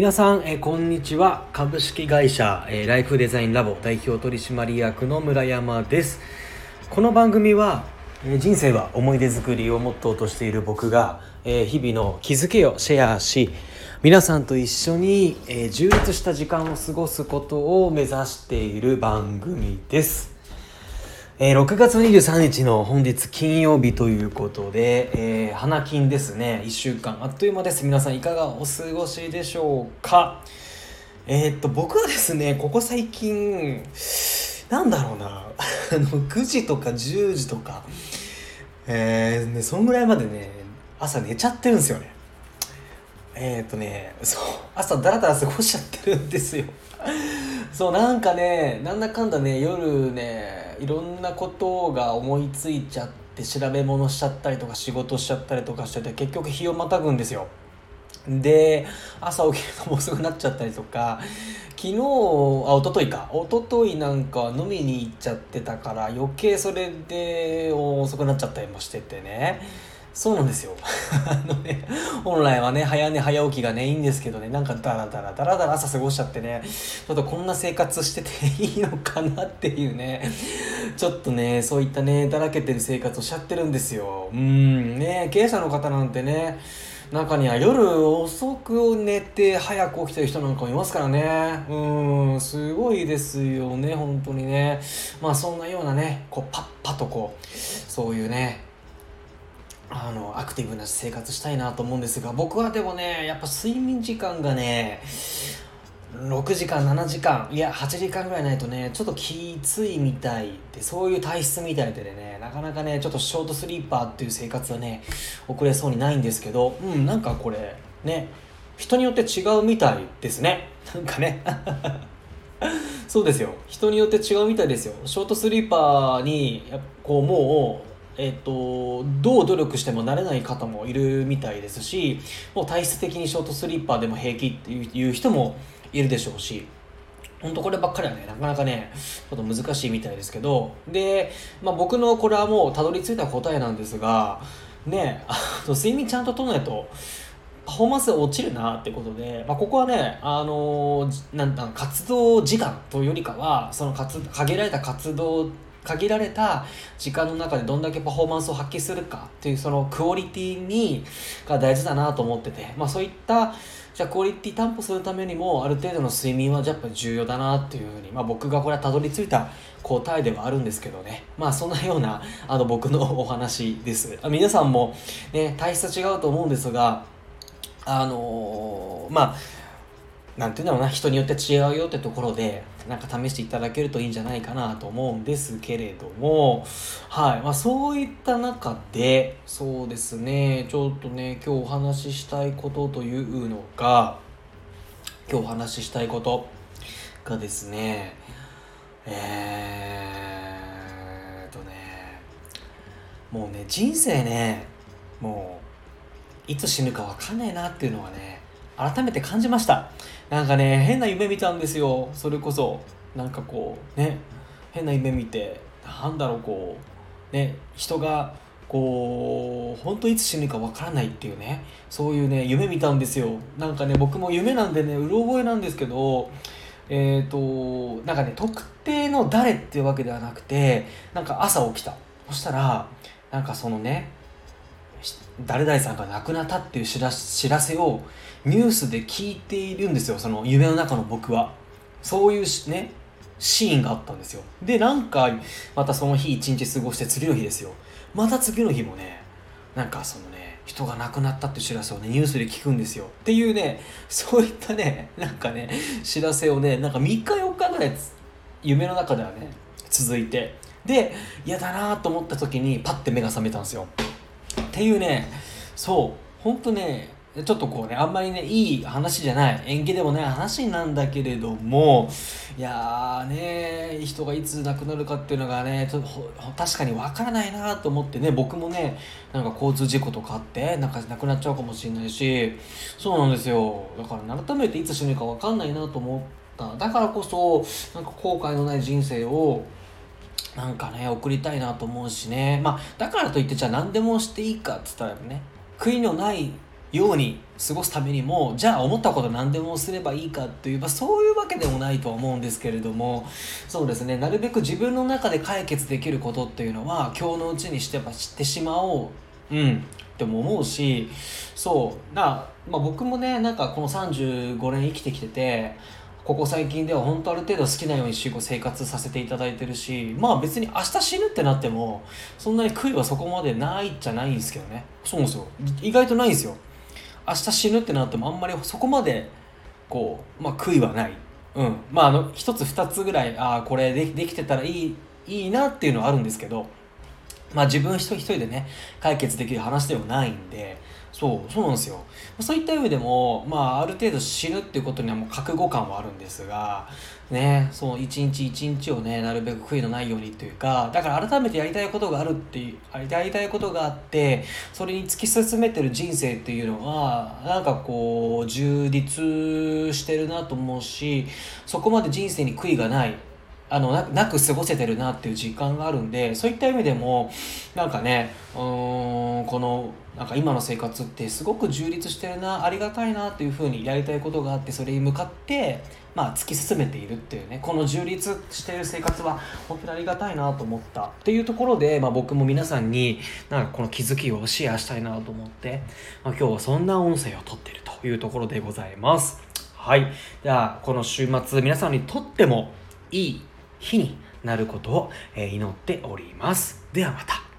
皆さん、えーこんにちは。株式会社、えーライフデザインラボ代表取締役の村山です。この番組は、えー人生は思い出作りをモットーとしている僕が、えー日々の気づけをシェアし皆さんと一緒に、えー充実した時間を過ごすことを目指している番組です。えー6月23日の本日金曜日ということで、えー花金ですね。1週間あっという間です。皆さんいかがお過ごしでしょうか？えーっと僕はですねここ最近なんだろうな。あの9時とか10時とかえーね、そんぐらいまでね朝寝ちゃってるんですよね。えーっとねそう朝ダラダラ過ごしちゃってるんですよ。そうなんかねなんだかんだね夜ねいろんなことが思いついちゃって調べ物しちゃったりとか仕事しちゃったりとかしてて結局日をまたぐんですよ。で朝起きるのも遅くなっちゃったりとか。昨日あ一昨日か。一昨日なんか飲みに行っちゃってたから余計それで遅くなっちゃったりもしててね。そうなんですよ。あのね本来はね早寝早起きがねいいんですけどねなんかダラダラダラダラ朝過ごしちゃってねちょっとこんな生活してていいのかなっていうねちょっとねそういったねだらけてる生活をしちゃってるんですよ。うんね経営者の方なんてね中には夜遅く寝て早く起きてる人なんかもいますからね。うんすごいですよね本当にね。まあそんなようなねこうパッパとこうそういうねあのアクティブな生活したいなと思うんですが僕はでもねやっぱ睡眠時間がね6時間7時間いや8時間ぐらいないとねちょっときついみたいでそういう体質みたいでねなかなかねちょっとショートスリーパーっていう生活はね送れそうにないんですけどうんなんかこれね人によって違うみたいですね。なんかね。そうですよ。人によって違うみたいですよ。ショートスリーパーにこうもうえっとどう努力してもなれない方もいるみたいですしもう体質的にショートスリーパーでも平気っていう人もいるでしょうし本当こればっかりはねなかなかねちょっと難しいみたいですけどで、まあ、僕のこれはもうたどり着いた答えなんですがねあの睡眠ちゃんととらないとパフォーマンス落ちるなってことで、まあ、ここはね、あのーなんだ活動時間というよりかはその限られた活動限られた時間の中でどんだけパフォーマンスを発揮するかっていうそのクオリティにが大事だなと思ってて、まあ、そういったじゃあクオリティ担保するためにもある程度の睡眠はやっぱり重要だなっていうふうに、まあ、僕がこれはたどり着いた答えではあるんですけどね。まあそんなようなあの僕のお話です。皆さんもね体質は違うと思うんですがあのーまあなんていうんだろうな人によって違うよってところでなんか試していただけるといいんじゃないかなと思うんですけれども。はい。まあそういった中でそうですね。ちょっとね今日お話ししたいことというのが今日お話ししたいことがですねえーっとねもうね人生ねもういつ死ぬか分かんないなっていうのはね改めて感じました。なんかね変な夢見たんですよ。それこそ。なんかこうね。変な夢見てなんだろうこう。ね。人がこう本当いつ死ぬかわからないっていうね。そういうね夢見たんですよ。なんかね僕も夢なんでねうろ覚えなんですけどえっ、となんかね特定の誰っていうわけではなくてなんか朝起きた。そしたらなんかそのね誰々さんが亡くなったっていう知ら知らせをニュースで聞いているんですよその夢の中の僕は。そういうねシーンがあったんですよ。でなんかまたその日一日過ごして次の日ですよ。また次の日もねなんかそのね人が亡くなったって知らせをねニュースで聞くんですよ。っていうねそういったねなんかね知らせをねなんか3日4日ぐらい夢の中ではね続いて。で嫌だなと思った時にパッて目が覚めたんですよ。っていうねそうほんとねちょっとこうねあんまりねいい話じゃない縁起でもない話なんだけれどもいやーね人がいつ亡くなるかっていうのがねちょっと確かにわからないなと思ってね僕もねなんか交通事故とかあってなんか亡くなっちゃうかもしれないしそうなんですよ。だから改めていつ死ぬかわかんないなと思った。だからこそなんか後悔のない人生をなんかね送りたいなと思うしね。まあだからといってじゃあ何でもしていいかっつったらね悔いのないように過ごすためにもじゃあ思ったこと何でもすればいいかといえばそういうわけでもないとは思うんですけれどもそうですね。なるべく自分の中で解決できることっていうのは今日のうちにしてば知ってしまおううんっても思うしそう。な、まあ、僕もねなんかこの35年生きてきててここ最近では本当ある程度好きなように生活させていただいてるしまあ別に明日死ぬってなってもそんなに悔いはそこまでないじゃないんですけどねそうですよ意外とないんですよ明日死ぬってなってもあんまりそこまでこう、まあ、悔いはない。うん。まあ、あの、一つ二つぐらい、ああ、これでできてたらいい、いいなっていうのはあるんですけど、まあ自分一人一人でね、解決できる話ではないんで、そう、そうなんですよ。そういった意味でも、まあある程度死ぬっていうことにはもう覚悟感はあるんですが、ね、そう、一日一日をね、なるべく悔いのないようにというか、だから改めてやりたいことがあるっていう、やりたいことがあって、それに突き進めてる人生っていうのは、なんかこう、充実してるなと思うし、そこまで人生に悔いがない、あのななく過ごせてるなっていう実感があるんでそういった意味でもなんかねうんこのなんか今の生活ってすごく充実してるなありがたいなっていうふうにやりたいことがあってそれに向かってまあ突き進めているっていうねこの充実してる生活は本当にありがたいなと思ったっていうところで、まあ、僕も皆さんになんかこの気づきをシェアしたいなと思って、まあ、今日はそんな音声を撮ってるというところでございます。はい。ではこの週末皆さんにとってもいい日になることを祈っております。ではまた。